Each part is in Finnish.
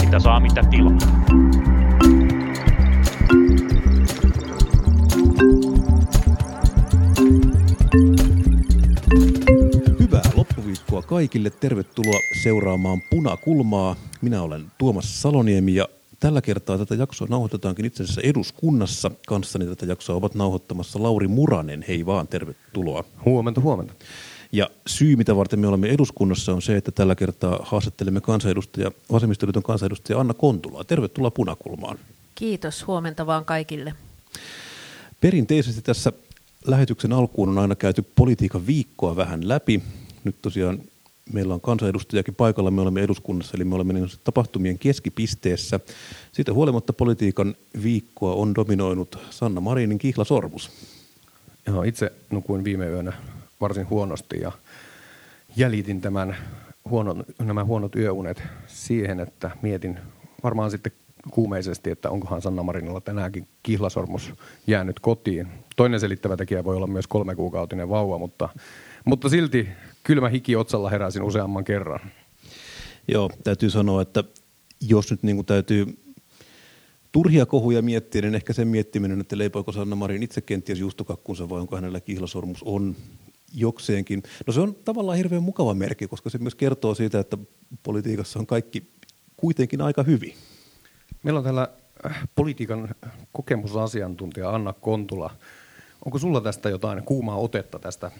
Mitä saa, mitä tilaa. Hyvää loppuviikkoa kaikille. Tervetuloa seuraamaan Punakulmaa. Minä olen Tuomas Saloniemi ja tällä kertaa tätä jaksoa nauhoitetaankin itse asiassa eduskunnassa. Kanssani tätä jaksoa ovat nauhoittamassa Lauri Muranen. Hei vaan, tervetuloa. Huomenta, huomenta. Ja syy, mitä varten me olemme eduskunnassa, on se, että tällä kertaa haastattelemme kansanedustaja, vasemmistoliiton kansanedustaja Anna Kontulaa. Tervetuloa Punakulmaan. Kiitos, huomenta vaan kaikille. Perinteisesti tässä lähetyksen alkuun on aina käyty politiikan viikkoa vähän läpi. Nyt tosiaan meillä on kansanedustajakin paikalla, me olemme eduskunnassa, eli me olemme niin tapahtumien keskipisteessä. Siitä huolimatta politiikan viikkoa on dominoinut Sanna Marinin kihlasormus. Joo, itse nukuin viime yönä varsin huonosti ja jäljitin tämän huonon, nämä huonot yöunet siihen, että mietin varmaan sitten kuumeisesti, että onkohan Sanna Marinilla tänäänkin kihlasormus jäänyt kotiin. Toinen selittävä tekijä voi olla myös kolme kuukautinen vauva, mutta, mutta silti kylmä hiki otsalla heräsin useamman kerran. Joo, täytyy sanoa, että jos nyt niin kuin täytyy turhia kohuja miettiä, niin ehkä sen miettiminen, että leipoiko Sanna Marin itse kenties juustokakkunsa vai onko hänellä kihlasormus on jokseenkin. No se on tavallaan hirveän mukava merkki, koska se myös kertoo siitä, että politiikassa on kaikki kuitenkin aika hyvin. Meillä on täällä äh, politiikan kokemusasiantuntija Anna Kontula. Onko sulla tästä jotain kuumaa otetta tästä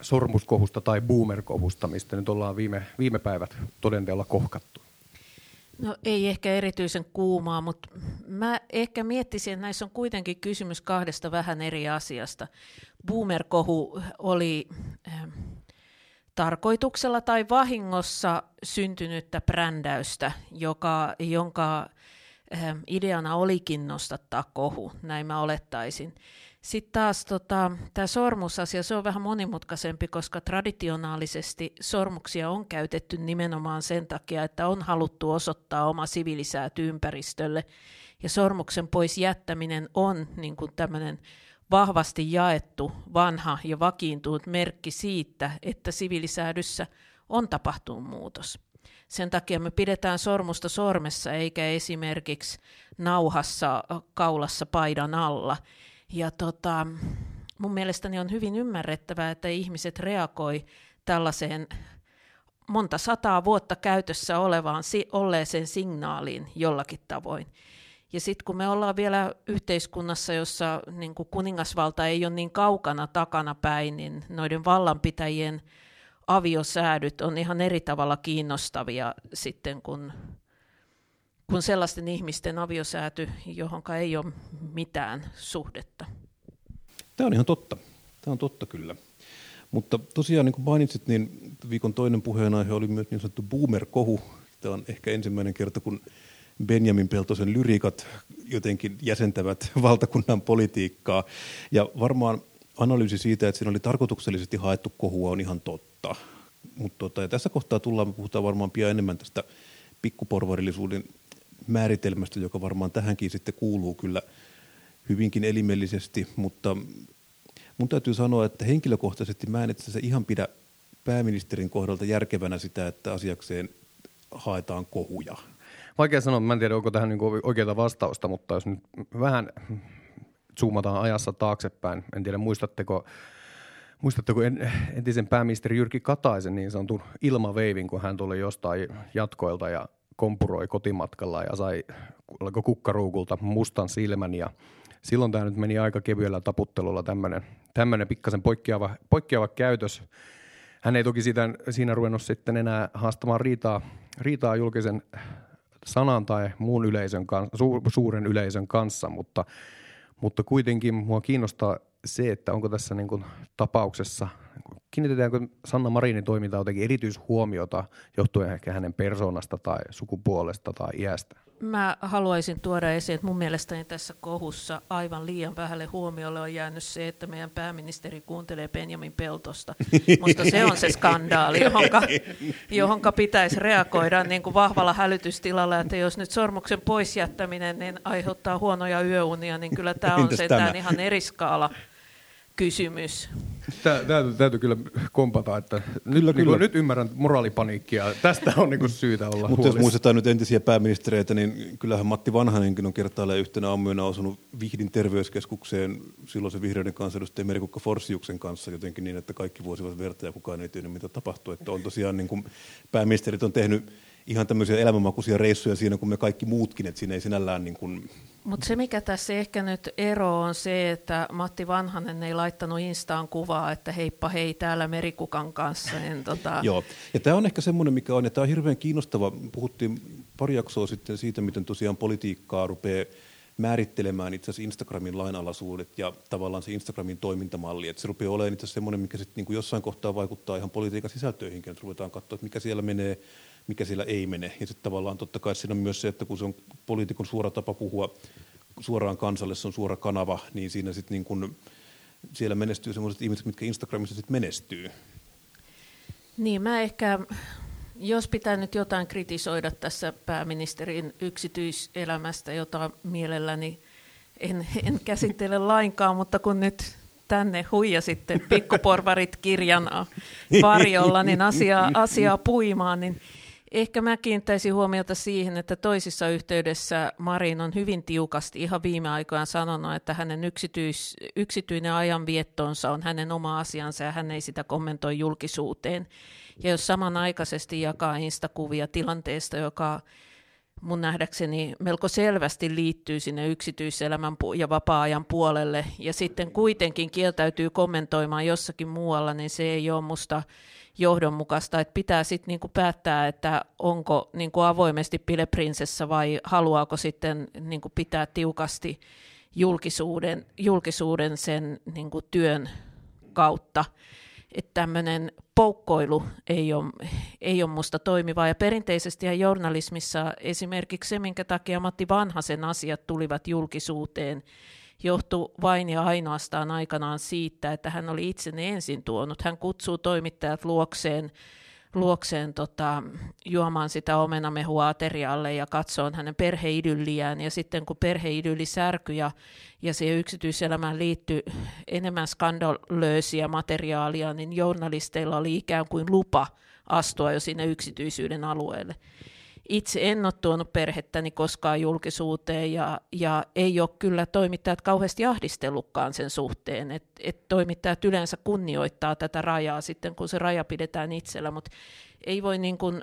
sormuskohusta tai boomerkohusta, mistä nyt ollaan viime, viime päivät todenteella kohkattu? No ei ehkä erityisen kuumaa, mutta mä ehkä miettisin, että näissä on kuitenkin kysymys kahdesta vähän eri asiasta. Boomerkohu oli äh, tarkoituksella tai vahingossa syntynyttä brändäystä, joka, jonka äh, ideana olikin nostattaa kohu, näin mä olettaisin. Sitten taas tota, tämä sormusasia, se on vähän monimutkaisempi, koska traditionaalisesti sormuksia on käytetty nimenomaan sen takia, että on haluttu osoittaa oma sivilisääty ympäristölle. Ja sormuksen pois jättäminen on niin kuin tämmöinen vahvasti jaettu, vanha ja vakiintunut merkki siitä, että sivilisäädyssä on tapahtunut muutos. Sen takia me pidetään sormusta sormessa eikä esimerkiksi nauhassa kaulassa paidan alla. Ja tota, mun mielestäni on hyvin ymmärrettävää, että ihmiset reagoi tällaiseen monta sataa vuotta käytössä olevaan olleeseen signaaliin jollakin tavoin. Ja sitten kun me ollaan vielä yhteiskunnassa, jossa niin kuningasvalta ei ole niin kaukana takana päin, niin noiden vallanpitäjien aviosäädyt on ihan eri tavalla kiinnostavia sitten, kun, kun sellaisten ihmisten aviosääty, johon ei ole mitään suhdetta. Tämä on ihan totta. Tämä on totta kyllä. Mutta tosiaan, niin kuin mainitsit, niin viikon toinen puheenaihe oli myös niin sanottu boomer-kohu. Tämä on ehkä ensimmäinen kerta, kun Benjamin Peltosen lyriikat jotenkin jäsentävät valtakunnan politiikkaa. Ja varmaan analyysi siitä, että siinä oli tarkoituksellisesti haettu kohua, on ihan totta. Mutta tota, ja tässä kohtaa tullaan, me puhutaan varmaan pian enemmän tästä pikkuporvarillisuuden määritelmästä, joka varmaan tähänkin sitten kuuluu kyllä hyvinkin elimellisesti, mutta mun täytyy sanoa, että henkilökohtaisesti mä en itse asiassa ihan pidä pääministerin kohdalta järkevänä sitä, että asiakseen haetaan kohuja. Vaikea sanoa, mä en tiedä, onko tähän niinku oikeaa vastausta, mutta jos nyt vähän zoomataan ajassa taaksepäin, en tiedä muistatteko, muistatteko entisen pääministeri Jyrki Kataisen niin sanotun ilmaveivin, kun hän tuli jostain jatkoilta ja kompuroi kotimatkalla ja sai kukkaruukulta mustan silmän ja silloin tämä nyt meni aika kevyellä taputtelulla tämmöinen, tämmöinen pikkasen poikkeava, poikkeava käytös. Hän ei toki siitä, siinä ruvennut sitten enää haastamaan riitaa, riitaa julkisen sanan tai muun yleisön kanssa, su, suuren yleisön kanssa, mutta, mutta kuitenkin mua kiinnostaa se, että onko tässä niin kuin tapauksessa, kiinnitetäänkö Sanna Marinin toimintaan jotenkin erityishuomiota johtuen ehkä hänen persoonasta tai sukupuolesta tai iästä? Mä haluaisin tuoda esiin, että mun mielestäni tässä kohussa aivan liian vähälle huomiolle on jäänyt se, että meidän pääministeri kuuntelee Benjamin Peltosta. Musta se on se skandaali, johonka, johonka pitäisi reagoida niin kuin vahvalla hälytystilalla, että jos nyt sormuksen pois jättäminen niin aiheuttaa huonoja yöunia, niin kyllä tämä on sentään ihan eri skaala kysymys. Täytyy, täytyy kyllä kompata, että kyllä, nyt, kyllä. Niin nyt ymmärrän moraalipaniikkia. Tästä on niin syytä olla Mutta jos muistetaan nyt entisiä pääministereitä, niin kyllähän Matti Vanhanenkin on kertaalleen yhtenä aamuyönä osunut Vihdin terveyskeskukseen silloin se vihreiden kansanedustaja Merikukka Forsiuksen kanssa jotenkin niin, että kaikki voisivat verta ja kukaan ei tiedä mitä tapahtuu. Että on tosiaan niin kuin pääministerit on tehnyt ihan tämmöisiä elämänmakuisia reissuja siinä kuin me kaikki muutkin, että siinä ei sinällään niin kuin mutta se, mikä tässä ehkä nyt ero on se, että Matti Vanhanen ei laittanut Instaan kuvaa, että heippa hei täällä Merikukan kanssa. Niin tota... Joo, ja tämä on ehkä semmoinen, mikä on, ja tämä on hirveän kiinnostava. Puhuttiin pari jaksoa sitten siitä, miten tosiaan politiikkaa rupeaa määrittelemään itse asiassa Instagramin lainalaisuudet ja tavallaan se Instagramin toimintamalli. Että se rupeaa olemaan itse asiassa semmoinen, mikä sitten niin jossain kohtaa vaikuttaa ihan politiikan sisältöihinkin, että ruvetaan katsoa, että mikä siellä menee mikä siellä ei mene. Ja sitten tavallaan totta kai siinä on myös se, että kun se on poliitikon suora tapa puhua suoraan kansalle, se on suora kanava, niin siinä sitten niin kun, siellä menestyy sellaiset ihmiset, mitkä Instagramissa sitten menestyy. Niin, mä ehkä, jos pitää nyt jotain kritisoida tässä pääministerin yksityiselämästä, jota mielelläni en, en käsittele lainkaan, mutta kun nyt tänne huijasitte pikkuporvarit kirjan varjolla, niin asiaa, asiaa puimaan, niin Ehkä mä kiinnittäisin huomiota siihen, että toisissa yhteydessä Marin on hyvin tiukasti ihan viime aikoina sanonut, että hänen yksityis, yksityinen ajanviettonsa on hänen oma asiansa ja hän ei sitä kommentoi julkisuuteen. Ja jos samanaikaisesti jakaa instakuvia tilanteesta, joka mun nähdäkseni melko selvästi liittyy sinne yksityiselämän ja vapaa-ajan puolelle, ja sitten kuitenkin kieltäytyy kommentoimaan jossakin muualla, niin se ei ole musta johdonmukaista, että pitää sitten niinku päättää, että onko niinku avoimesti pileprinsessa vai haluaako sitten niinku pitää tiukasti julkisuuden, julkisuuden sen niinku työn kautta. Että tämmöinen poukkoilu ei ole, ei ole musta toimivaa. Ja perinteisesti journalismissa esimerkiksi se, minkä takia Matti Vanhasen asiat tulivat julkisuuteen, johtui vain ja ainoastaan aikanaan siitä, että hän oli itse ensin tuonut. Hän kutsuu toimittajat luokseen, luokseen tota, juomaan sitä omenamehua aterialle ja katsoo hänen perheidylliään. Ja sitten kun perheidylli särkyi ja, ja siihen yksityiselämään liittyi enemmän skandalöösiä materiaalia, niin journalisteilla oli ikään kuin lupa astua jo sinne yksityisyyden alueelle itse en ole tuonut perhettäni koskaan julkisuuteen ja, ja ei ole kyllä toimittajat kauheasti ahdistellutkaan sen suhteen, että et toimittajat yleensä kunnioittaa tätä rajaa sitten, kun se raja pidetään itsellä, mutta ei voi niin kuin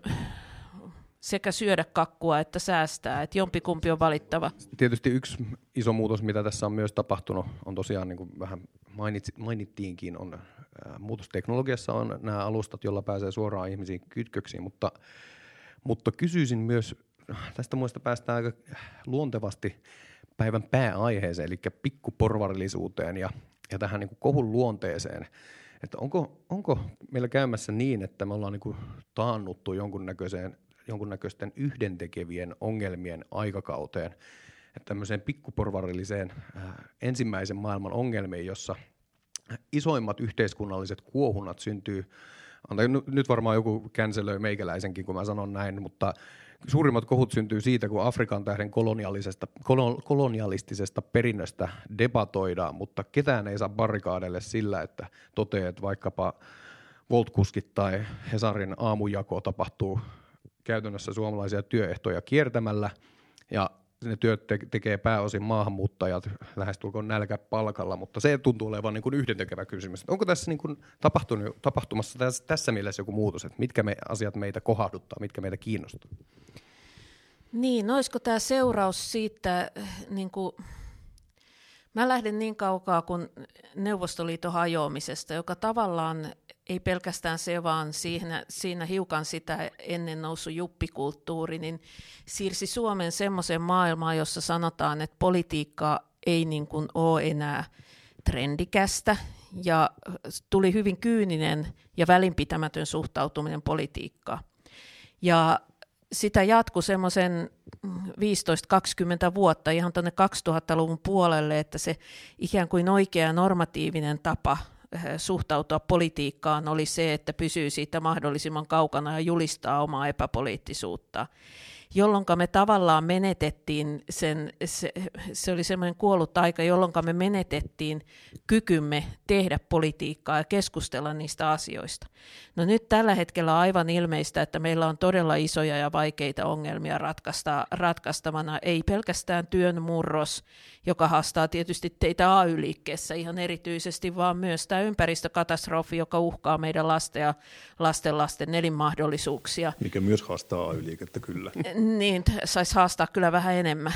sekä syödä kakkua että säästää, että jompikumpi on valittava. Tietysti yksi iso muutos, mitä tässä on myös tapahtunut, on tosiaan niin kuin vähän mainitsi, mainittiinkin, on ää, muutos teknologiassa on nämä alustat, joilla pääsee suoraan ihmisiin kytköksiin, mutta mutta kysyisin myös, tästä muista päästään aika luontevasti päivän pääaiheeseen, eli pikkuporvarillisuuteen ja, ja tähän niin kuin kohun luonteeseen. Että onko, onko meillä käymässä niin, että me ollaan niin kuin taannuttu jonkunnäköiseen, jonkunnäköisten yhdentekevien ongelmien aikakauteen, että tämmöiseen pikkuporvarilliseen äh, ensimmäisen maailman ongelmiin, jossa isoimmat yhteiskunnalliset kuohunnat syntyy Anta, nyt varmaan joku känselöi meikäläisenkin, kun mä sanon näin, mutta suurimmat kohut syntyy siitä, kun Afrikan tähden kolonialisesta, kolonialistisesta perinnöstä debatoidaan, mutta ketään ei saa barrikaadelle sillä, että toteaa, että vaikkapa Voltkuskit tai Hesarin aamujako tapahtuu käytännössä suomalaisia työehtoja kiertämällä. Ja ne työt te- tekee pääosin maahanmuuttajat lähestulkoon palkalla, mutta se tuntuu olevan niin kuin yhdentekevä kysymys. Onko tässä niin kuin tapahtunut, tapahtumassa tässä, tässä mielessä joku muutos, että mitkä me, asiat meitä kohahduttaa, mitkä meitä kiinnostaa? Niin, olisiko tämä seuraus siitä, niin kuin, mä lähden niin kaukaa kuin Neuvostoliiton hajoamisesta, joka tavallaan ei pelkästään se, vaan siinä, siinä hiukan sitä ennen noussut juppikulttuuri, niin siirsi Suomen semmoiseen maailmaan, jossa sanotaan, että politiikka ei niin kuin ole enää trendikästä, ja tuli hyvin kyyninen ja välinpitämätön suhtautuminen politiikkaan. Ja sitä jatkui semmoisen 15-20 vuotta ihan tuonne 2000-luvun puolelle, että se ikään kuin oikea normatiivinen tapa suhtautua politiikkaan oli se, että pysyy siitä mahdollisimman kaukana ja julistaa omaa epäpoliittisuutta. jolloin me tavallaan menetettiin sen, se, se oli semmoinen kuollut aika, jolloin me menetettiin kykymme tehdä politiikkaa ja keskustella niistä asioista. No nyt tällä hetkellä on aivan ilmeistä, että meillä on todella isoja ja vaikeita ongelmia ratkaista, ratkaistavana, ei pelkästään työn murros, joka haastaa tietysti teitä AY-liikkeessä ihan erityisesti, vaan myös tämä ympäristökatastrofi, joka uhkaa meidän lasten ja lasten lasten elinmahdollisuuksia. Mikä myös haastaa AY-liikettä kyllä. Niin, saisi haastaa kyllä vähän enemmän.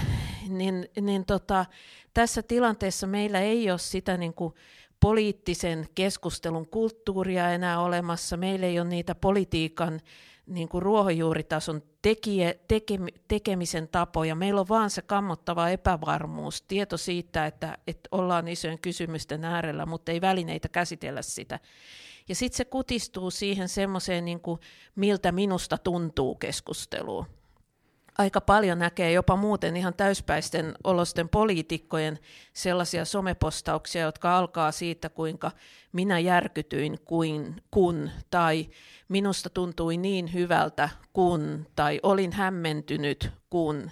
Niin, niin tota, tässä tilanteessa meillä ei ole sitä niin kuin poliittisen keskustelun kulttuuria enää olemassa. Meillä ei ole niitä politiikan niin kuin ruohonjuuritason tekijä, teke, tekemisen tapoja. Meillä on vaan se kammottava epävarmuus, tieto siitä, että, että ollaan isojen kysymysten äärellä, mutta ei välineitä käsitellä sitä. Ja sitten se kutistuu siihen semmoiseen, niin miltä minusta tuntuu keskusteluun. Aika paljon näkee jopa muuten ihan täyspäisten olosten poliitikkojen sellaisia somepostauksia, jotka alkaa siitä, kuinka minä järkytyin kuin, kun, tai minusta tuntui niin hyvältä kun, tai olin hämmentynyt kun.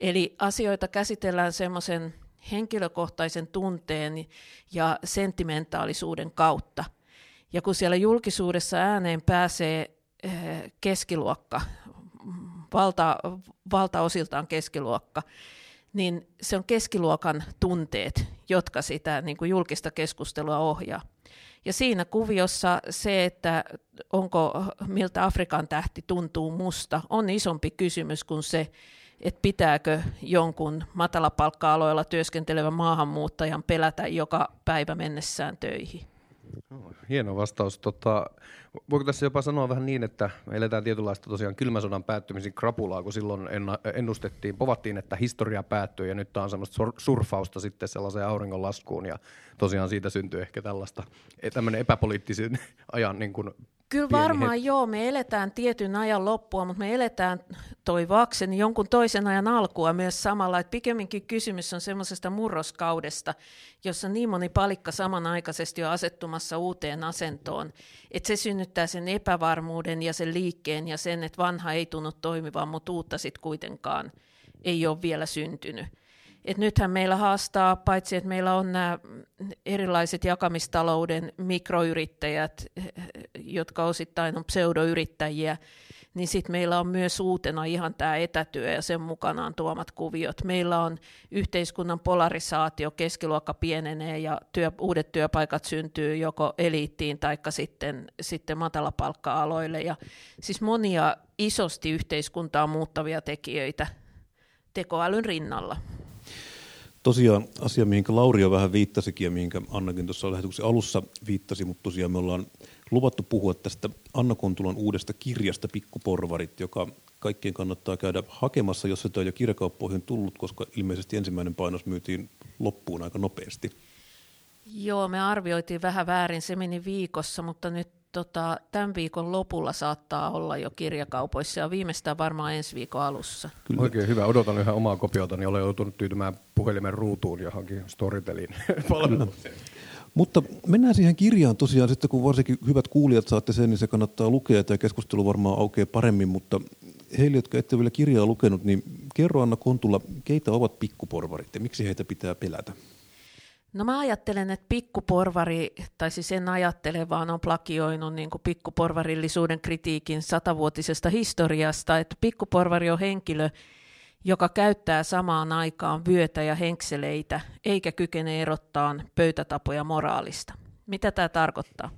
Eli asioita käsitellään semmoisen henkilökohtaisen tunteen ja sentimentaalisuuden kautta – ja kun siellä julkisuudessa ääneen pääsee eh, keskiluokka, valta, valtaosiltaan keskiluokka, niin se on keskiluokan tunteet, jotka sitä niin kuin julkista keskustelua ohjaa. Ja siinä kuviossa se, että onko, miltä Afrikan tähti tuntuu musta, on isompi kysymys kuin se, että pitääkö jonkun matalapalkka-aloilla työskentelevän maahanmuuttajan pelätä joka päivä mennessään töihin. No, hieno vastaus. Tota, voiko tässä jopa sanoa vähän niin, että me eletään tietynlaista tosiaan kylmän sodan päättymisen krapulaa, kun silloin ennustettiin, povattiin, että historia päättyy ja nyt on semmoista surfausta sitten sellaiseen auringonlaskuun ja tosiaan siitä syntyy ehkä tällaista e, tämmöinen epäpoliittisen ajan niin kuin Kyllä varmaan hetki. joo, me eletään tietyn ajan loppua, mutta me eletään toivakseni jonkun toisen ajan alkua myös samalla. Että pikemminkin kysymys on semmoisesta murroskaudesta, jossa niin moni palikka samanaikaisesti on asettumassa uuteen asentoon, että se synnyttää sen epävarmuuden ja sen liikkeen ja sen, että vanha ei tunnu toimivan, mutta uutta sitten kuitenkaan ei ole vielä syntynyt. Et nythän meillä haastaa, paitsi että meillä on nämä erilaiset jakamistalouden mikroyrittäjät, jotka osittain on pseudoyrittäjiä, niin sitten meillä on myös uutena ihan tämä etätyö ja sen mukanaan tuomat kuviot. Meillä on yhteiskunnan polarisaatio, keskiluokka pienenee ja työ, uudet työpaikat syntyy joko eliittiin tai sitten, sitten matalapalkka-aloille. Ja siis monia isosti yhteiskuntaa muuttavia tekijöitä tekoälyn rinnalla tosiaan asia, mihin Lauri jo vähän viittasikin ja mihin Annakin tuossa lähetyksen alussa viittasi, mutta tosiaan me ollaan luvattu puhua tästä Anna Kontulan uudesta kirjasta Pikkuporvarit, joka kaikkien kannattaa käydä hakemassa, jos se on jo kirjakauppoihin tullut, koska ilmeisesti ensimmäinen painos myytiin loppuun aika nopeasti. Joo, me arvioitiin vähän väärin, se meni viikossa, mutta nyt tota, tämän viikon lopulla saattaa olla jo kirjakaupoissa ja viimeistään varmaan ensi viikon alussa. Kyllä. Oikein hyvä. Odotan yhä omaa kopiota, niin olen joutunut tyytymään puhelimen ruutuun johonkin Storytelin palvelukseen. Mutta mennään siihen kirjaan tosiaan sitten, kun varsinkin hyvät kuulijat saatte sen, niin se kannattaa lukea. Tämä keskustelu varmaan aukeaa paremmin, mutta heille, jotka ette vielä kirjaa lukenut, niin kerro Anna Kontula, keitä ovat pikkuporvarit ja miksi heitä pitää pelätä? No mä ajattelen, että pikkuporvari, tai siis en ajattele, vaan on plakioinut niin kuin pikkuporvarillisuuden kritiikin satavuotisesta historiasta, että pikkuporvari on henkilö, joka käyttää samaan aikaan vyötä ja henkseleitä, eikä kykene erottaa pöytätapoja moraalista. Mitä tämä tarkoittaa?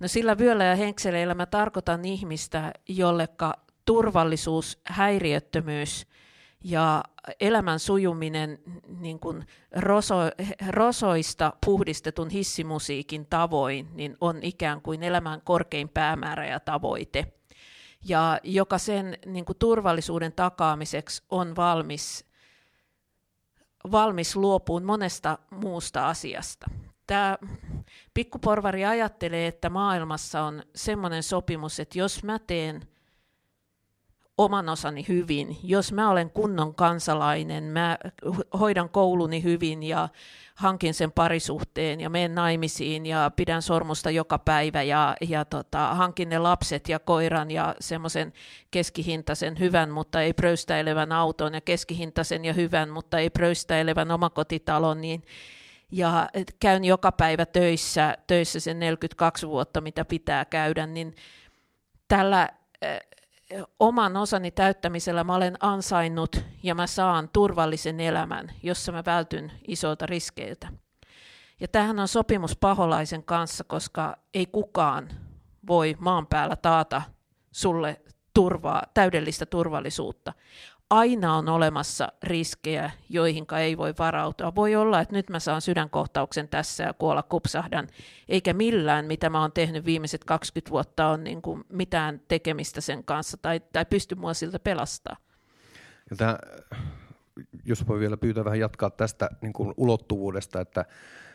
No sillä vyöllä ja henkseleillä mä tarkoitan ihmistä, jolleka turvallisuus, häiriöttömyys ja elämän sujuminen niin kuin roso, rosoista puhdistetun hissimusiikin tavoin niin on ikään kuin elämän korkein päämäärä ja tavoite. Ja joka sen niin kuin turvallisuuden takaamiseksi on valmis, valmis luopuun monesta muusta asiasta. Tämä pikkuporvari ajattelee, että maailmassa on semmoinen sopimus, että jos mä teen oman osani hyvin, jos mä olen kunnon kansalainen, mä hoidan kouluni hyvin ja hankin sen parisuhteen ja menen naimisiin ja pidän sormusta joka päivä ja, ja tota, hankin ne lapset ja koiran ja semmoisen keskihintaisen hyvän, mutta ei pröystäilevän auton ja keskihintaisen ja hyvän, mutta ei pröystäilevän omakotitalon, niin ja käyn joka päivä töissä, töissä sen 42 vuotta, mitä pitää käydä, niin tällä oman osani täyttämisellä mä olen ansainnut ja mä saan turvallisen elämän, jossa mä vältyn isoilta riskeiltä. Ja tämähän on sopimus paholaisen kanssa, koska ei kukaan voi maan päällä taata sulle turvaa, täydellistä turvallisuutta aina on olemassa riskejä, joihin ei voi varautua. Voi olla, että nyt mä saan sydänkohtauksen tässä ja kuolla kupsahdan, eikä millään, mitä mä oon tehnyt viimeiset 20 vuotta, on niin kuin mitään tekemistä sen kanssa tai, tai pysty mua siltä pelastaa. Ja tämä, jos voi vielä pyytää vähän jatkaa tästä niin kuin ulottuvuudesta, että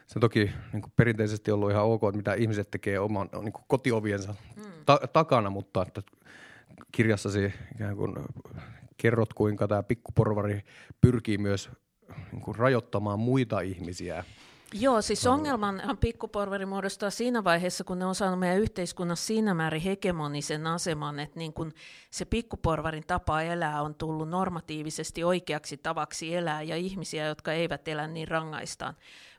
se on toki niin kuin perinteisesti ollut ihan ok, että mitä ihmiset tekee oman niin kuin kotioviensa hmm. ta- takana, mutta että kirjassasi ikään kuin kerrot, kuinka tämä pikkuporvari pyrkii myös niin kuin rajoittamaan muita ihmisiä. Joo, siis ongelmanhan pikkuporvari muodostaa siinä vaiheessa, kun ne on saanut meidän yhteiskunnassa siinä määrin hegemonisen aseman, että niin kun se pikkuporvarin tapa elää on tullut normatiivisesti oikeaksi tavaksi elää, ja ihmisiä, jotka eivät elä, niin rangaistaan.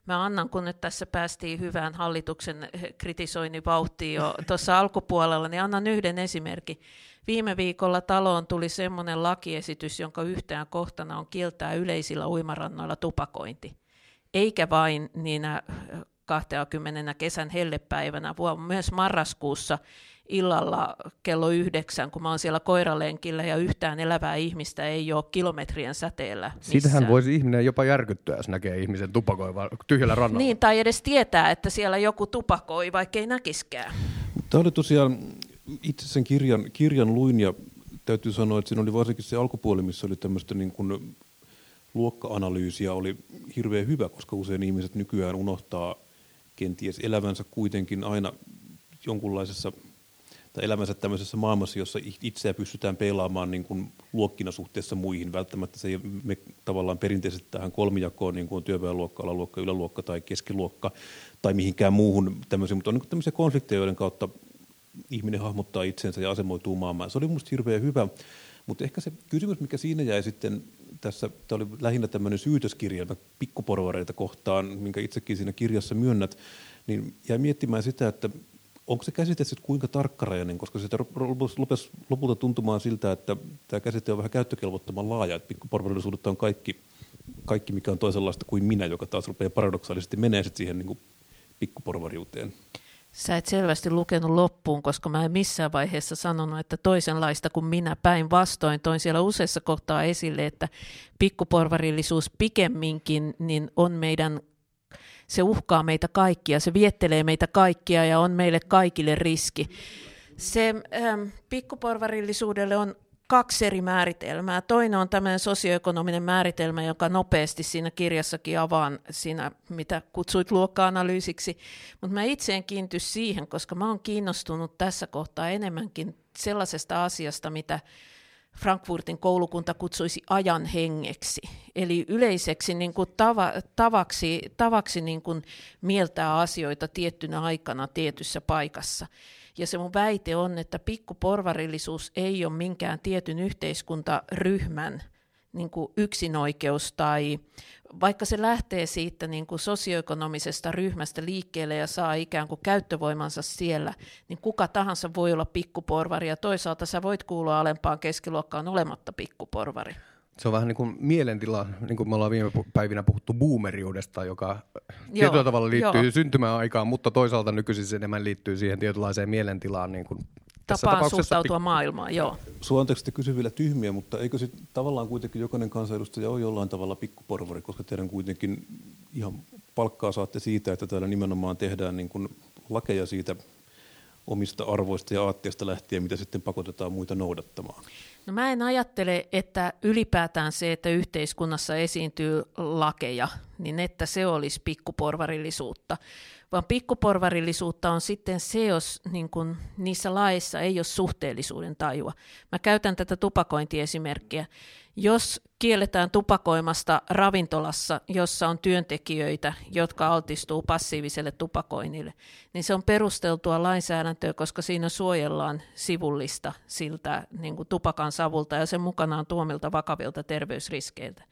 Mä annan, kun nyt tässä päästiin hyvään hallituksen kritisoinnin vauhtiin jo tuossa alkupuolella, niin annan yhden esimerkin. Viime viikolla taloon tuli semmoinen lakiesitys, jonka yhtenä kohtana on kieltää yleisillä uimarannoilla tupakointi. Eikä vain niinä 20. kesän hellepäivänä, vaan myös marraskuussa illalla kello yhdeksän, kun mä oon siellä koiralenkillä ja yhtään elävää ihmistä ei ole kilometrien säteellä. Missään. Siitähän voisi ihminen jopa järkyttyä, jos näkee ihmisen tupakoivan tyhjällä rannalla. Niin, tai edes tietää, että siellä joku tupakoi, vaikka ei näkiskään. Tämä oli tosiaan itse sen kirjan, kirjan luin ja täytyy sanoa, että siinä oli varsinkin se alkupuoli, missä oli tämmöistä niin kuin luokka-analyysiä, oli hirveän hyvä, koska usein ihmiset nykyään unohtaa kenties elävänsä kuitenkin aina jonkunlaisessa tai elämänsä tämmöisessä maailmassa, jossa itseä pystytään peilaamaan niin kuin luokkina suhteessa muihin. Välttämättä se ei me tavallaan perinteisesti tähän kolmijakoon, niin kuin työväenluokka, alaluokka, yläluokka tai keskiluokka tai mihinkään muuhun tämmöisiin, mutta on niin tämmöisiä konflikteja, joiden kautta ihminen hahmottaa itsensä ja asemoituu maailmaan. Se oli minusta hirveän hyvä, mutta ehkä se kysymys, mikä siinä jäi sitten tässä, tämä oli lähinnä tämmöinen syytöskirja pikkuporvareita kohtaan, minkä itsekin siinä kirjassa myönnät, niin jäi miettimään sitä, että onko se käsite sitten kuinka tarkkarajainen, koska se rupesi lopulta tuntumaan siltä, että tämä käsite on vähän käyttökelvottoman laaja, että pikkuporvarillisuudetta on kaikki, kaikki, mikä on toisenlaista kuin minä, joka taas rupeaa paradoksaalisesti menee sitten siihen niin pikkuporvariuteen. Sä et selvästi lukenut loppuun, koska mä en missään vaiheessa sanonut, että toisenlaista kuin minä päinvastoin. Toin siellä useissa kohtaa esille, että pikkuporvarillisuus pikemminkin niin on meidän, se uhkaa meitä kaikkia, se viettelee meitä kaikkia ja on meille kaikille riski. Se ähm, pikkuporvarillisuudelle on kaksi eri määritelmää. Toinen on tämmöinen sosioekonominen määritelmä, joka nopeasti siinä kirjassakin avaan siinä, mitä kutsuit luokka-analyysiksi. Mutta mä itse en kiinnity siihen, koska mä oon kiinnostunut tässä kohtaa enemmänkin sellaisesta asiasta, mitä Frankfurtin koulukunta kutsuisi ajan hengeksi, eli yleiseksi niin kuin tava, tavaksi, tavaksi niin kuin mieltää asioita tiettynä aikana tietyssä paikassa. Ja se mun väite on, että pikkuporvarillisuus ei ole minkään tietyn yhteiskuntaryhmän niin kuin yksinoikeus tai vaikka se lähtee siitä niin kuin sosioekonomisesta ryhmästä liikkeelle ja saa ikään kuin käyttövoimansa siellä, niin kuka tahansa voi olla pikkuporvari ja toisaalta sä voit kuulua alempaan keskiluokkaan olematta pikkuporvari. Se on vähän niin kuin mielentila, niin kuin me ollaan viime päivinä puhuttu boomeriudesta, joka joo, tietyllä tavalla liittyy joo. syntymäaikaan, mutta toisaalta nykyisin se enemmän liittyy siihen tietynlaiseen mielentilaan. Niin kuin Tapaan suhtautua pik- maailmaan, joo. Sua anteeksi, että kysy vielä tyhmiä, mutta eikö se tavallaan kuitenkin jokainen kansanedustaja ole jollain tavalla pikkuporvari, koska teidän kuitenkin ihan palkkaa saatte siitä, että täällä nimenomaan tehdään niin kuin lakeja siitä omista arvoista ja aatteista lähtien, mitä sitten pakotetaan muita noudattamaan? No mä en ajattele, että ylipäätään se, että yhteiskunnassa esiintyy lakeja, niin että se olisi pikkuporvarillisuutta, vaan pikkuporvarillisuutta on sitten se, jos niin kun, niissä laissa ei ole suhteellisuuden tajua. Mä käytän tätä tupakointiesimerkkiä. Jos kielletään tupakoimasta ravintolassa, jossa on työntekijöitä, jotka altistuu passiiviselle tupakoinnille, niin se on perusteltua lainsäädäntöä, koska siinä suojellaan sivullista siltä niin kuin tupakan savulta ja sen mukanaan tuomilta vakavilta terveysriskeiltä.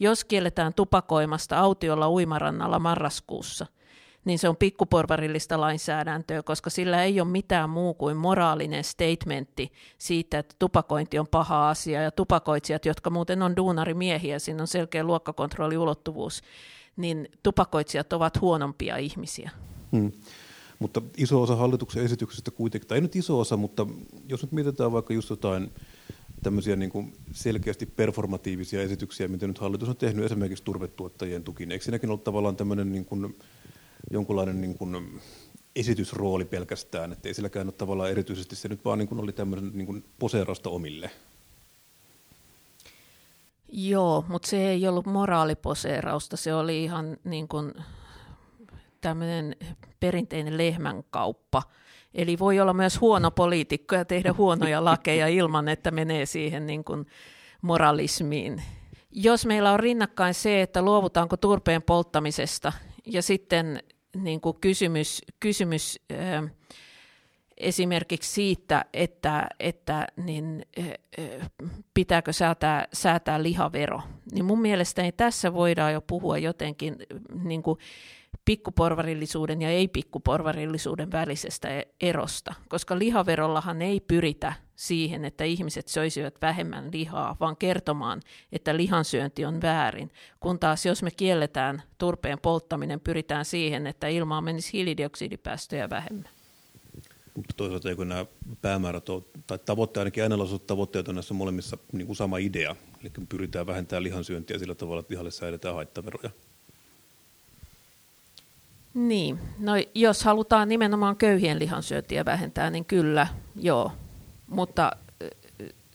Jos kielletään tupakoimasta autiolla uimarannalla marraskuussa – niin se on pikkuporvarillista lainsäädäntöä, koska sillä ei ole mitään muu kuin moraalinen statementti siitä, että tupakointi on paha asia ja tupakoitsijat, jotka muuten on duunarimiehiä, siinä on selkeä luokkakontrolliulottuvuus, niin tupakoitsijat ovat huonompia ihmisiä. Hmm. Mutta iso osa hallituksen esityksestä kuitenkin, tai ei nyt iso osa, mutta jos nyt mietitään vaikka just jotain tämmöisiä niin kuin selkeästi performatiivisia esityksiä, mitä nyt hallitus on tehnyt esimerkiksi turvetuottajien tukiin. Eikö siinäkin ollut tavallaan tämmöinen niin kuin jonkunlainen niin kuin esitysrooli pelkästään, että ei silläkään ole tavallaan erityisesti, se nyt vaan niin kuin oli tämmöinen niin kuin poseerausta omille. Joo, mutta se ei ollut moraaliposeerausta, se oli ihan niin kuin tämmöinen perinteinen lehmänkauppa. Eli voi olla myös huono poliitikko ja tehdä huonoja lakeja ilman, että menee siihen niin kuin moralismiin. Jos meillä on rinnakkain se, että luovutaanko turpeen polttamisesta ja sitten niin kuin kysymys, kysymys esimerkiksi siitä, että, että niin, pitääkö säätää, säätää lihavero, niin mun mielestäni tässä voidaan jo puhua jotenkin niin kuin pikkuporvarillisuuden ja ei-pikkuporvarillisuuden välisestä e-, erosta, koska lihaverollahan ei pyritä siihen, että ihmiset söisivät vähemmän lihaa, vaan kertomaan, että lihansyönti on väärin. Kun taas jos me kielletään turpeen polttaminen, pyritään siihen, että ilmaan menisi hiilidioksidipäästöjä vähemmän. Toisaalta eikö nämä päämäärät on, tai tavoitteet, ainakin ainalaiset tavoitteet on näissä molemmissa niin kuin sama idea. Eli pyritään vähentämään lihansyöntiä sillä tavalla, että lihalle säädetään haittaveroja. Niin, no jos halutaan nimenomaan köyhien lihansyöntiä vähentää, niin kyllä, joo. Mutta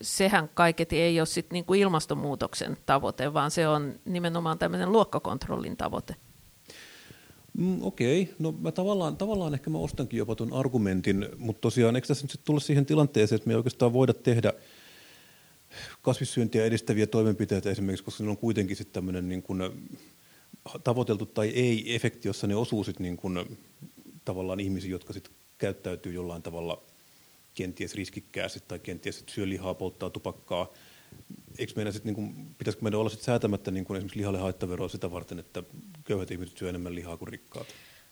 sehän kaiketi ei ole sit niinku ilmastonmuutoksen tavoite, vaan se on nimenomaan tämmöinen luokkakontrollin tavoite. Mm, Okei, okay. no mä tavallaan, tavallaan ehkä mä ostankin jopa tuon argumentin, mutta tosiaan eikö tässä nyt sit tulla siihen tilanteeseen, että me ei oikeastaan voida tehdä kasvissyöntiä edistäviä toimenpiteitä esimerkiksi, koska ne on kuitenkin sitten tämmöinen niin kuin tavoiteltu tai ei efekti, jossa ne osuu sit niin kuin, tavallaan ihmisiin, jotka sit käyttäytyy jollain tavalla kenties riskikkäästi tai kenties syö lihaa, polttaa tupakkaa. Eikö meidän sit, niin kuin, pitäisikö meidän olla sit säätämättä niin kuin esimerkiksi lihalle haittaveroa sitä varten, että köyhät ihmiset syö enemmän lihaa kuin rikkaat?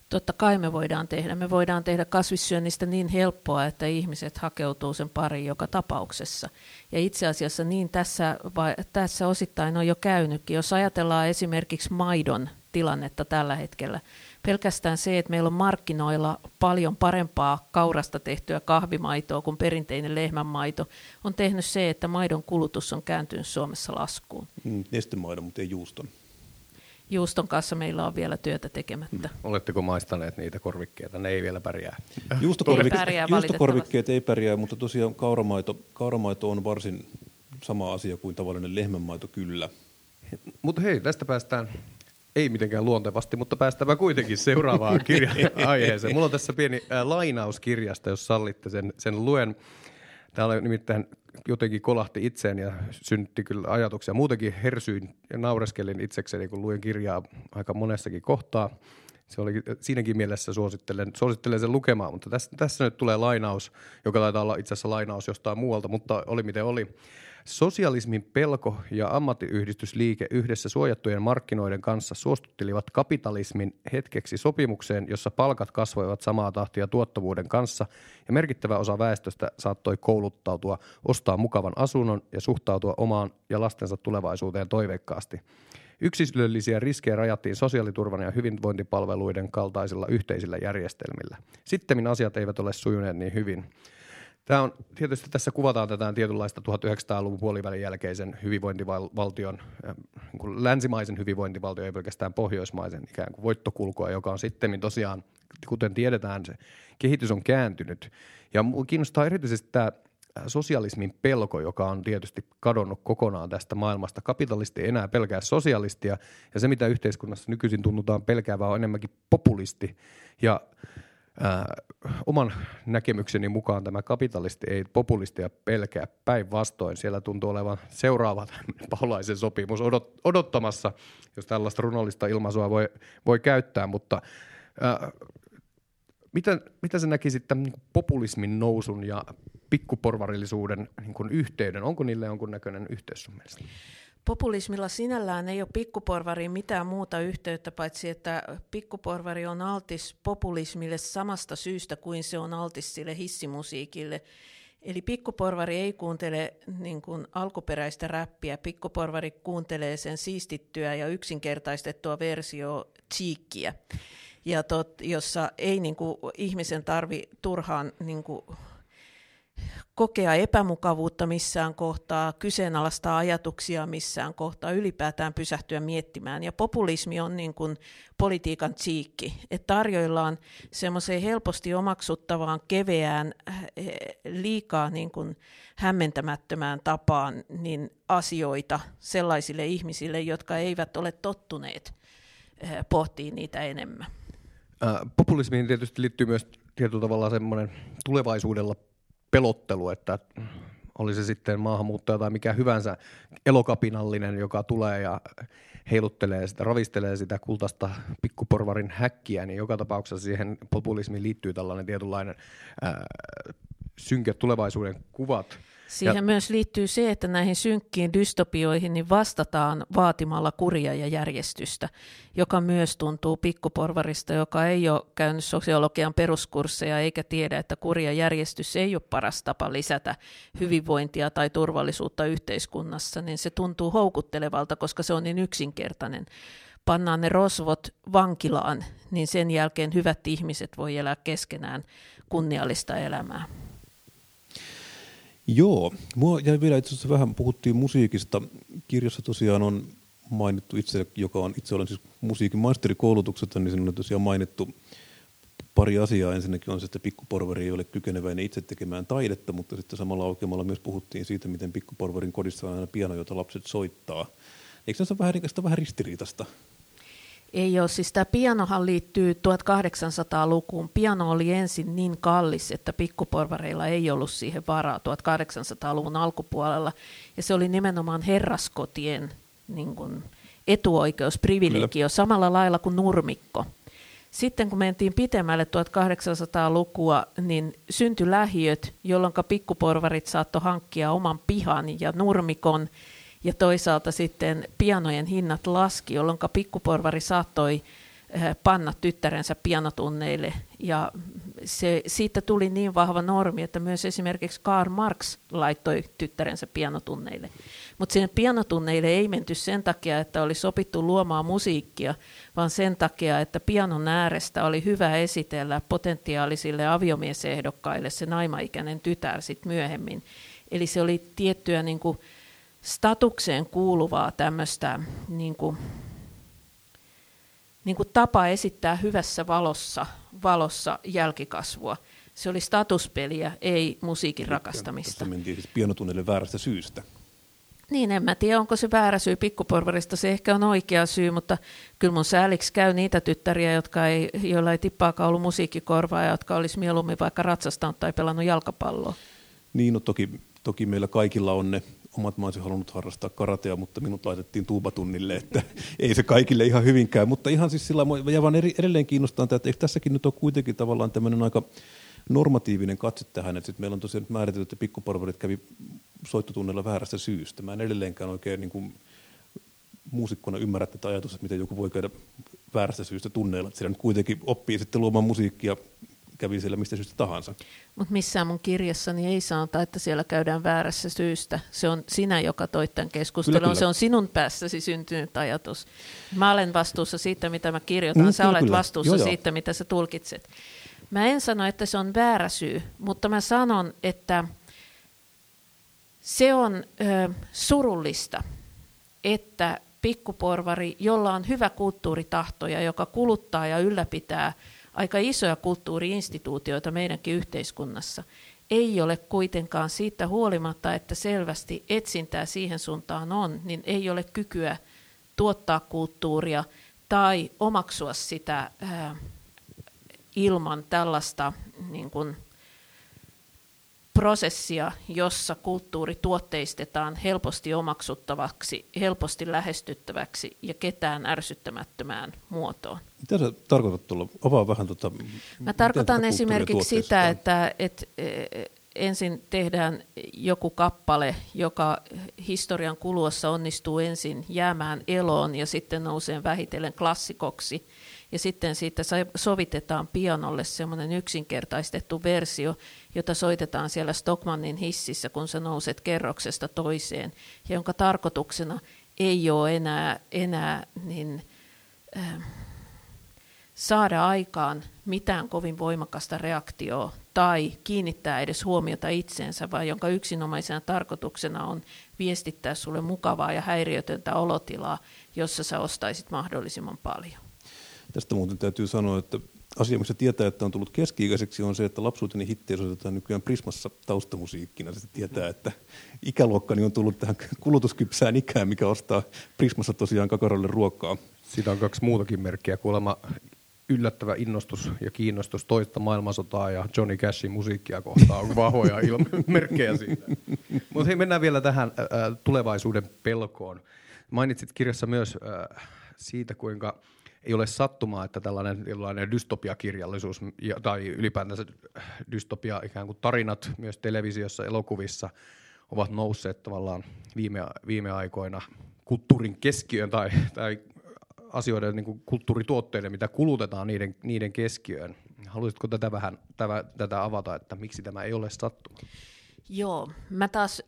Totta kai me voidaan tehdä. Me voidaan tehdä kasvissyönnistä niin helppoa, että ihmiset hakeutuu sen pariin joka tapauksessa. Ja itse asiassa niin tässä, vai, tässä osittain on jo käynytkin. Jos ajatellaan esimerkiksi maidon tilannetta tällä hetkellä, pelkästään se, että meillä on markkinoilla paljon parempaa kaurasta tehtyä kahvimaitoa kuin perinteinen lehmänmaito, on tehnyt se, että maidon kulutus on kääntynyt Suomessa laskuun. Mm, nestemaidon, mutta ei juuston juuston kanssa meillä on vielä työtä tekemättä. Hmm. Oletteko maistaneet niitä korvikkeita? Ne ei vielä pärjää. Juustokorvikkeet, pärjää juustokorvikkeet ei pärjää, mutta tosiaan kauramaito, kauramaito on varsin sama asia kuin tavallinen lehmänmaito kyllä. Mutta hei, tästä päästään ei mitenkään luontevasti, mutta päästävä kuitenkin seuraavaan kirja-aiheeseen. Mulla on tässä pieni äh, lainaus kirjasta, jos sallitte sen, sen luen. Täällä nimittäin jotenkin kolahti itseen ja synnytti kyllä ajatuksia. Muutenkin hersyin ja naureskelin itsekseni, kun luin kirjaa aika monessakin kohtaa. Se oli, siinäkin mielessä suosittelen, suosittelen sen lukemaan, mutta tässä, tässä nyt tulee lainaus, joka taitaa olla itse asiassa lainaus jostain muualta, mutta oli miten oli. Sosialismin pelko ja ammattiyhdistysliike yhdessä suojattujen markkinoiden kanssa suostuttelivat kapitalismin hetkeksi sopimukseen, jossa palkat kasvoivat samaa tahtia tuottavuuden kanssa ja merkittävä osa väestöstä saattoi kouluttautua, ostaa mukavan asunnon ja suhtautua omaan ja lastensa tulevaisuuteen toiveikkaasti. Yksilöllisiä riskejä rajattiin sosiaaliturvan ja hyvinvointipalveluiden kaltaisilla yhteisillä järjestelmillä. Sittemmin asiat eivät ole sujuneet niin hyvin. Tämä on, tietysti tässä kuvataan tätä tietynlaista 1900-luvun puolivälin jälkeisen hyvinvointivaltion, äh, niin länsimaisen hyvinvointivaltion, ei pelkästään pohjoismaisen ikään kuin voittokulkua, joka on sitten tosiaan, kuten tiedetään, se kehitys on kääntynyt. Ja kiinnostaa erityisesti tämä sosialismin pelko, joka on tietysti kadonnut kokonaan tästä maailmasta. Kapitalisti ei enää pelkää sosialistia, ja se mitä yhteiskunnassa nykyisin tunnutaan pelkäävää on enemmänkin populisti. Ja äh, oman näkemykseni mukaan tämä kapitalisti ei populistia pelkää päinvastoin. Siellä tuntuu olevan seuraava paholaisen sopimus odot, odottamassa, jos tällaista runollista ilmaisua voi, voi käyttää, mutta äh, mitä, mitä sä näkisit tämän niin populismin nousun ja pikkuporvarillisuuden niin yhteyden? Onko niille näköinen yhteys sun mielestä? Populismilla sinällään ei ole pikkuporvariin mitään muuta yhteyttä, paitsi että pikkuporvari on altis populismille samasta syystä kuin se on altis sille hissimusiikille. Eli pikkuporvari ei kuuntele niin kuin alkuperäistä räppiä, pikkuporvari kuuntelee sen siistittyä ja yksinkertaistettua versio cheekkiä, ja tot, jossa ei niin kuin, ihmisen tarvi turhaan niin kuin, kokea epämukavuutta missään kohtaa, kyseenalaistaa ajatuksia missään kohtaa, ylipäätään pysähtyä miettimään. Ja populismi on niin kuin politiikan tsiikki, että tarjoillaan semmoiseen helposti omaksuttavaan, keveään, eh, liikaa niin kuin hämmentämättömään tapaan niin asioita sellaisille ihmisille, jotka eivät ole tottuneet eh, pohtii niitä enemmän. Populismiin tietysti liittyy myös tietyllä tavalla semmoinen tulevaisuudella pelottelu, että oli se sitten maahanmuuttaja tai mikä hyvänsä elokapinallinen, joka tulee ja heiluttelee sitä, ravistelee sitä kultaista pikkuporvarin häkkiä, niin joka tapauksessa siihen populismiin liittyy tällainen tietynlainen ää, synkät tulevaisuuden kuvat – Siihen ja, myös liittyy se, että näihin synkkiin dystopioihin niin vastataan vaatimalla kuria ja järjestystä, joka myös tuntuu pikkuporvarista, joka ei ole käynyt sosiologian peruskursseja eikä tiedä, että kuria järjestys ei ole paras tapa lisätä hyvinvointia tai turvallisuutta yhteiskunnassa, niin se tuntuu houkuttelevalta, koska se on niin yksinkertainen. Pannaan ne rosvot vankilaan, niin sen jälkeen hyvät ihmiset voi elää keskenään kunniallista elämää. Joo, mua jäi vielä itse asiassa vähän, puhuttiin musiikista. Kirjassa tosiaan on mainittu itse, joka on, itse olen siis musiikin maisterikoulutukselta, niin siinä on tosiaan mainittu pari asiaa. Ensinnäkin on se, että pikkuporvari ei ole kykeneväinen itse tekemään taidetta, mutta sitten samalla aukeamalla myös puhuttiin siitä, miten pikkuporvarin kodissa on aina piano, jota lapset soittaa. Eikö se ole vähän, vähän ristiriitasta? Ei ole, siis tämä pianohan liittyy 1800-lukuun. Piano oli ensin niin kallis, että pikkuporvareilla ei ollut siihen varaa 1800-luvun alkupuolella. Ja se oli nimenomaan herraskotien niin kuin, etuoikeus, privilegio, Kyllä. samalla lailla kuin nurmikko. Sitten kun mentiin pitemmälle 1800-lukua, niin syntyi lähiöt, jolloin pikkuporvarit saattoi hankkia oman pihan ja nurmikon – ja toisaalta sitten pianojen hinnat laski, jolloin pikkuporvari saattoi eh, panna tyttärensä pianotunneille. Ja se, siitä tuli niin vahva normi, että myös esimerkiksi Karl Marx laittoi tyttärensä pianotunneille. Mutta sinne pianotunneille ei menty sen takia, että oli sopittu luomaan musiikkia, vaan sen takia, että pianon äärestä oli hyvä esitellä potentiaalisille aviomiesehdokkaille se naimaikäinen tytär sit myöhemmin. Eli se oli tiettyä niin kuin, statukseen kuuluvaa tämmöistä niin kuin, niin kuin tapa esittää hyvässä valossa, valossa jälkikasvua. Se oli statuspeliä, ei musiikin rakastamista. Tässä mentiin siis pianotunnille väärästä syystä. Niin, en mä tiedä, onko se väärä syy pikkuporvarista. Se ehkä on oikea syy, mutta kyllä mun sääliksi käy niitä tyttäriä, jotka ei, joilla ei tippaakaan ollut musiikkikorvaa ja jotka olisi mieluummin vaikka ratsastanut tai pelannut jalkapalloa. Niin, no toki, toki meillä kaikilla on ne omat mä halunnut harrastaa karatea, mutta minut laitettiin tuubatunnille, että ei se kaikille ihan hyvinkään. Mutta ihan siis sillä ja vaan edelleen kiinnostaa, että eikö tässäkin nyt ole kuitenkin tavallaan tämmöinen aika normatiivinen katse tähän, että sit meillä on tosiaan nyt määritelty, että pikkuporvarit kävi soittotunnilla väärästä syystä. Mä en edelleenkään oikein niin kuin, muusikkona ymmärrä tätä ajatusta, että miten joku voi käydä väärästä syystä tunneilla. Siellä nyt kuitenkin oppii sitten luomaan musiikkia kävi siellä mistä syystä tahansa. Mutta missään mun kirjassani ei sanota, että siellä käydään väärässä syystä. Se on sinä, joka toit tämän keskustelun. Kyllä, kyllä. Se on sinun päässäsi syntynyt ajatus. Mä olen vastuussa siitä, mitä mä kirjoitan. Mm, Sä kyllä, olet kyllä. vastuussa joo, siitä, joo. mitä sä tulkitset. Mä en sano, että se on väärä syy, mutta mä sanon, että se on ö, surullista, että pikkuporvari, jolla on hyvä kulttuuritahto ja joka kuluttaa ja ylläpitää – aika isoja kulttuuriinstituutioita meidänkin yhteiskunnassa, ei ole kuitenkaan siitä huolimatta, että selvästi etsintää siihen suuntaan on, niin ei ole kykyä tuottaa kulttuuria tai omaksua sitä ää, ilman tällaista niin kuin, prosessia, jossa kulttuuri tuotteistetaan helposti omaksuttavaksi, helposti lähestyttäväksi ja ketään ärsyttämättömään muotoon. Mitä sä tarkoitat tuolla? Avaa vähän tuota, Mä tarkoitan esimerkiksi sitä, että, että e, ensin tehdään joku kappale, joka historian kuluessa onnistuu ensin jäämään eloon ja sitten nousee vähitellen klassikoksi – ja sitten siitä sovitetaan pianolle semmoinen yksinkertaistettu versio, jota soitetaan siellä Stockmannin hississä, kun sä nouset kerroksesta toiseen, ja jonka tarkoituksena ei ole enää, enää niin, äh, saada aikaan mitään kovin voimakasta reaktioa tai kiinnittää edes huomiota itseensä, vaan jonka yksinomaisena tarkoituksena on viestittää sulle mukavaa ja häiriötöntä olotilaa, jossa sä ostaisit mahdollisimman paljon. Tästä muuten täytyy sanoa, että asia, missä tietää, että on tullut keski-ikäiseksi, on se, että lapsuuteni hittejä soitetaan nykyään Prismassa taustamusiikkina. Se tietää, että ikäluokkani on tullut tähän kulutuskypsään ikään, mikä ostaa Prismassa tosiaan kakarolle ruokaa. Siitä on kaksi muutakin merkkiä. Kuulemma yllättävä innostus ja kiinnostus toista maailmansotaa ja Johnny Cashin musiikkia kohtaan on vahvoja merkkejä siitä. Mutta hei, mennään vielä tähän äh, tulevaisuuden pelkoon. Mainitsit kirjassa myös äh, siitä, kuinka – ei ole sattumaa, että tällainen, tällainen dystopiakirjallisuus ja, tai ylipäätänsä dystopia ikään kuin tarinat myös televisiossa, elokuvissa ovat nousseet tavallaan viime, viime aikoina kulttuurin keskiöön tai, tai asioiden niin kuin kulttuurituotteiden, mitä kulutetaan niiden, niiden keskiöön. Haluaisitko tätä vähän tätä, tätä avata, että miksi tämä ei ole sattumaa? Joo, mä taas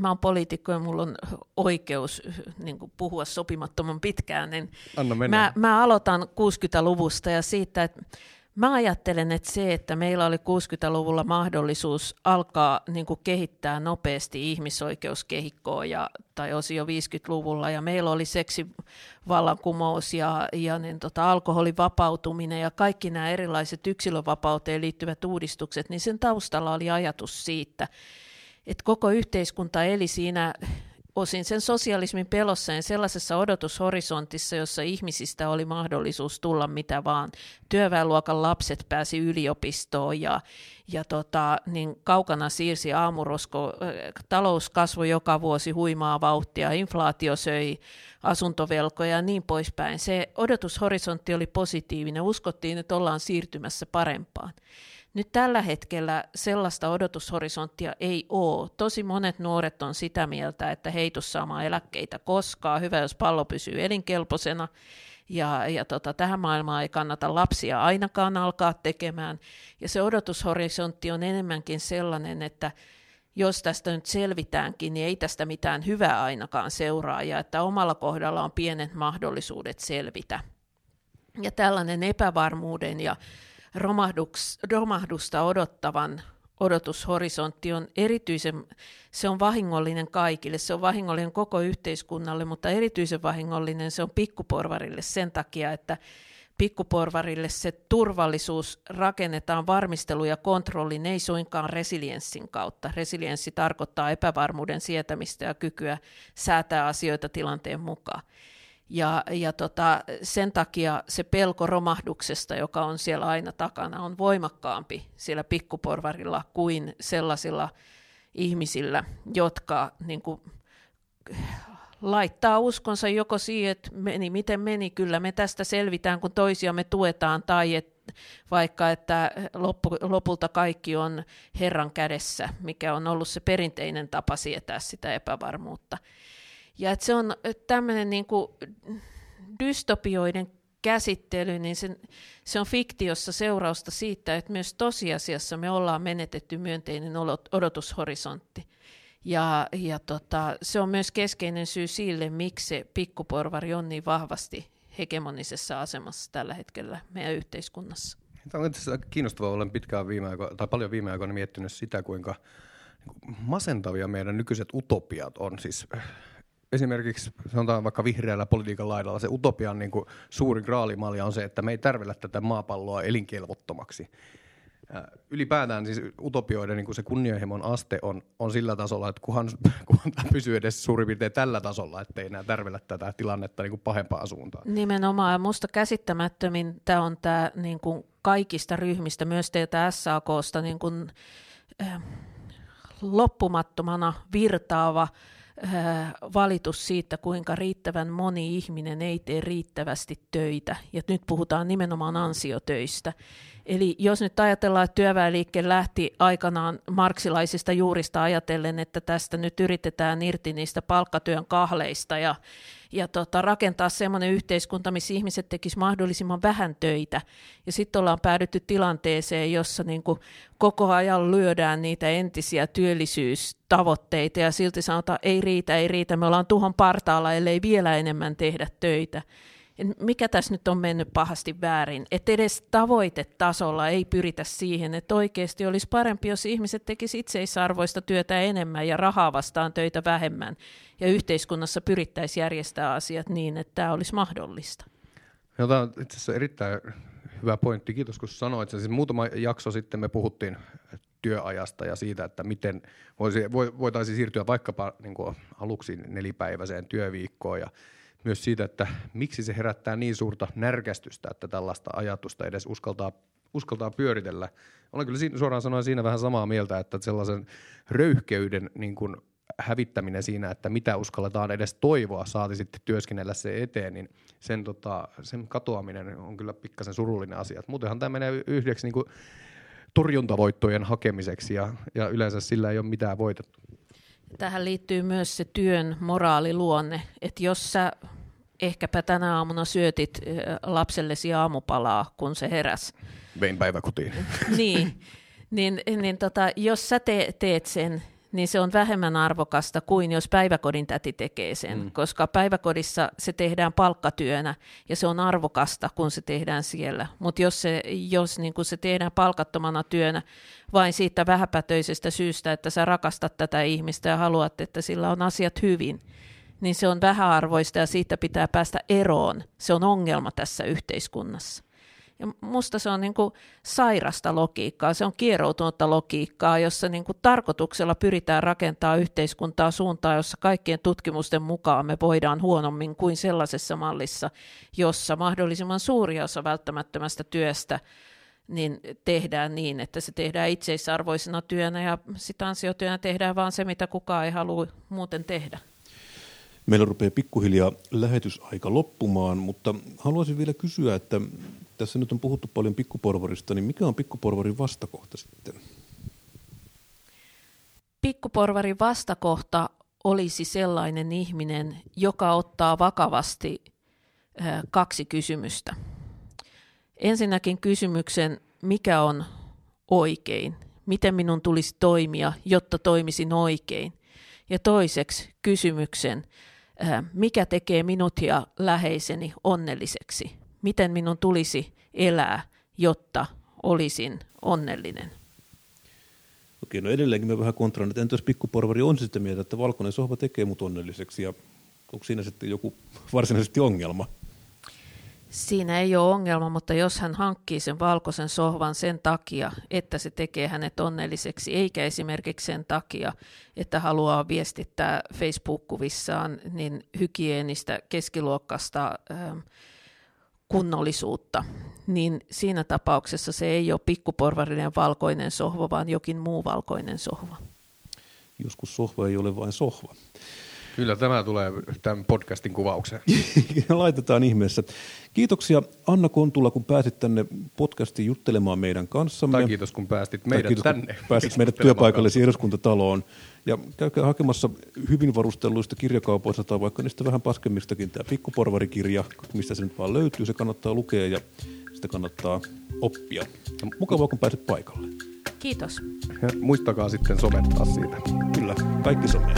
mä oon poliitikko ja mulla on oikeus niin kuin puhua sopimattoman pitkään, niin Anna mä, mä aloitan 60-luvusta ja siitä, että Mä ajattelen, että se, että meillä oli 60-luvulla mahdollisuus alkaa niin kuin kehittää nopeasti ihmisoikeuskehikkoa ja, tai osin jo 50-luvulla, ja meillä oli seksivallankumous ja, ja niin tota, alkoholin vapautuminen ja kaikki nämä erilaiset yksilövapauteen liittyvät uudistukset, niin sen taustalla oli ajatus siitä, että koko yhteiskunta eli siinä osin sen sosialismin pelossa ja sellaisessa odotushorisontissa, jossa ihmisistä oli mahdollisuus tulla mitä vaan. Työväenluokan lapset pääsi yliopistoon ja, ja tota, niin kaukana siirsi aamurosko, talous kasvoi joka vuosi huimaa vauhtia, inflaatio söi asuntovelkoja ja niin poispäin. Se odotushorisontti oli positiivinen, uskottiin, että ollaan siirtymässä parempaan. Nyt tällä hetkellä sellaista odotushorisonttia ei ole. Tosi monet nuoret on sitä mieltä, että heitus saamaan eläkkeitä koskaan. Hyvä, jos pallo pysyy elinkelpoisena. Ja, ja tota, tähän maailmaan ei kannata lapsia ainakaan alkaa tekemään. Ja se odotushorisontti on enemmänkin sellainen, että jos tästä nyt selvitäänkin, niin ei tästä mitään hyvää ainakaan seuraa, ja että omalla kohdalla on pienet mahdollisuudet selvitä. Ja tällainen epävarmuuden ja romahdusta odottavan odotushorisontti on erityisen, se on vahingollinen kaikille, se on vahingollinen koko yhteiskunnalle, mutta erityisen vahingollinen se on pikkuporvarille sen takia, että pikkuporvarille se turvallisuus rakennetaan varmistelu ja kontrollin, ei suinkaan resilienssin kautta. Resilienssi tarkoittaa epävarmuuden sietämistä ja kykyä säätää asioita tilanteen mukaan. Ja, ja tota, sen takia se pelko romahduksesta, joka on siellä aina takana, on voimakkaampi siellä pikkuporvarilla kuin sellaisilla ihmisillä, jotka niin kuin, laittaa uskonsa joko siihen, että meni miten meni, kyllä me tästä selvitään, kun toisiamme tuetaan, tai et, vaikka että loppu, lopulta kaikki on Herran kädessä, mikä on ollut se perinteinen tapa sietää sitä epävarmuutta. Ja että se on tämmöinen niin kuin dystopioiden käsittely, niin se, se on fiktiossa seurausta siitä, että myös tosiasiassa me ollaan menetetty myönteinen odotushorisontti. Ja, ja tota, se on myös keskeinen syy sille, miksi se pikkuporvari on niin vahvasti hegemonisessa asemassa tällä hetkellä meidän yhteiskunnassa. Tämä on kiinnostavaa, olen pitkään viime aikoina, tai paljon viime aikoina miettinyt sitä, kuinka masentavia meidän nykyiset utopiat on. Siis esimerkiksi sanotaan vaikka vihreällä politiikan laidalla se utopian niin kuin suuri graalimalja on se, että me ei tärvellä tätä maapalloa elinkelvottomaksi ylipäätään siis utopioiden niin kuin se kunnianhimon aste on, on sillä tasolla, että kunhan, kunhan tämä pysyy edes suurin piirtein tällä tasolla, ettei enää tärvellä tätä tilannetta niin kuin pahempaan suuntaan. Nimenomaan. Musta käsittämättömin tämä on tämä niin kuin kaikista ryhmistä, myös teiltä SAKsta niin kuin, äh, loppumattomana virtaava äh, valitus siitä, kuinka riittävän moni ihminen ei tee riittävästi töitä. Ja nyt puhutaan nimenomaan ansiotöistä. Eli jos nyt ajatellaan, että työväenliike lähti aikanaan marksilaisista juurista ajatellen, että tästä nyt yritetään irti niistä palkkatyön kahleista ja, ja tota, rakentaa semmoinen yhteiskunta, missä ihmiset tekisivät mahdollisimman vähän töitä. Ja sitten ollaan päädytty tilanteeseen, jossa niin kuin koko ajan lyödään niitä entisiä työllisyystavoitteita ja silti sanotaan, ei riitä, ei riitä, me ollaan tuhon partaalla, ellei vielä enemmän tehdä töitä mikä tässä nyt on mennyt pahasti väärin, että edes tavoitetasolla ei pyritä siihen, että oikeasti olisi parempi, jos ihmiset tekisivät itseisarvoista työtä enemmän ja rahaa vastaan töitä vähemmän, ja yhteiskunnassa pyrittäisiin järjestää asiat niin, että tämä olisi mahdollista. No, tämä on itse asiassa erittäin hyvä pointti. Kiitos, kun sanoit sen. Siis muutama jakso sitten me puhuttiin työajasta ja siitä, että miten voisi, voitaisiin siirtyä vaikkapa niin aluksi nelipäiväiseen työviikkoon ja myös siitä, että miksi se herättää niin suurta närkästystä, että tällaista ajatusta edes uskaltaa, uskaltaa pyöritellä. Olen kyllä siinä, suoraan sanoen siinä vähän samaa mieltä, että sellaisen röyhkeyden niin kuin hävittäminen siinä, että mitä uskalletaan edes toivoa, saati sitten työskennellä se eteen, niin sen, tota, sen katoaminen on kyllä pikkasen surullinen asia. muutenhan tämä menee yhdeksi niin kuin torjuntavoittojen hakemiseksi ja, ja yleensä sillä ei ole mitään voitettu. Tähän liittyy myös se työn moraaliluonne, että jos sä ehkäpä tänä aamuna syötit lapsellesi aamupalaa, kun se heräs. Vein päiväkotiin. niin, niin, niin tota, jos sä te, teet sen, niin se on vähemmän arvokasta kuin jos päiväkodin täti tekee sen, mm. koska päiväkodissa se tehdään palkkatyönä ja se on arvokasta, kun se tehdään siellä. Mutta jos, se, jos niin se tehdään palkattomana työnä vain siitä vähäpätöisestä syystä, että sä rakastat tätä ihmistä ja haluat, että sillä on asiat hyvin, niin se on vähäarvoista ja siitä pitää päästä eroon. Se on ongelma tässä yhteiskunnassa. Ja musta se on niin kuin sairasta logiikkaa, se on kieroutunutta logiikkaa, jossa niin kuin tarkoituksella pyritään rakentaa yhteiskuntaa suuntaan, jossa kaikkien tutkimusten mukaan me voidaan huonommin kuin sellaisessa mallissa, jossa mahdollisimman suuri osa välttämättömästä työstä niin tehdään niin, että se tehdään itseisarvoisena työnä ja sitä ansiotyönä tehdään vaan se, mitä kukaan ei halua muuten tehdä. Meillä rupeaa pikkuhiljaa lähetysaika loppumaan, mutta haluaisin vielä kysyä, että tässä nyt on puhuttu paljon pikkuporvarista, niin mikä on pikkuporvarin vastakohta sitten? Pikkuporvarin vastakohta olisi sellainen ihminen, joka ottaa vakavasti kaksi kysymystä. Ensinnäkin kysymyksen, mikä on oikein, miten minun tulisi toimia, jotta toimisin oikein. Ja toiseksi kysymyksen, mikä tekee minut ja läheiseni onnelliseksi miten minun tulisi elää, jotta olisin onnellinen. Okei, no edelleenkin me vähän kontraan, että entä jos pikkuporvari on sitä mieltä, että valkoinen sohva tekee mut onnelliseksi ja onko siinä sitten joku varsinaisesti ongelma? Siinä ei ole ongelma, mutta jos hän hankkii sen valkoisen sohvan sen takia, että se tekee hänet onnelliseksi, eikä esimerkiksi sen takia, että haluaa viestittää Facebook-kuvissaan niin hygienistä keskiluokkasta ähm, kunnollisuutta, niin siinä tapauksessa se ei ole pikkuporvarinen valkoinen sohva, vaan jokin muu valkoinen sohva. Joskus sohva ei ole vain sohva. Kyllä tämä tulee tämän podcastin kuvaukseen. Laitetaan ihmeessä. Kiitoksia Anna Kontula, kun pääsit tänne podcastiin juttelemaan meidän kanssamme. Tai kiitos, kun päästit meidät kiitos, tänne. pääsit meidät työpaikallisiin eduskuntataloon. Ja käykää hakemassa hyvin varustelluista kirjakaupoista tai vaikka niistä vähän paskemmistakin tämä pikkuporvarikirja, mistä se nyt vaan löytyy. Se kannattaa lukea ja sitä kannattaa oppia. Ja mukavaa, kun pääsit paikalle. Kiitos. Ja muistakaa sitten somettaa siitä. Kyllä, kaikki somea.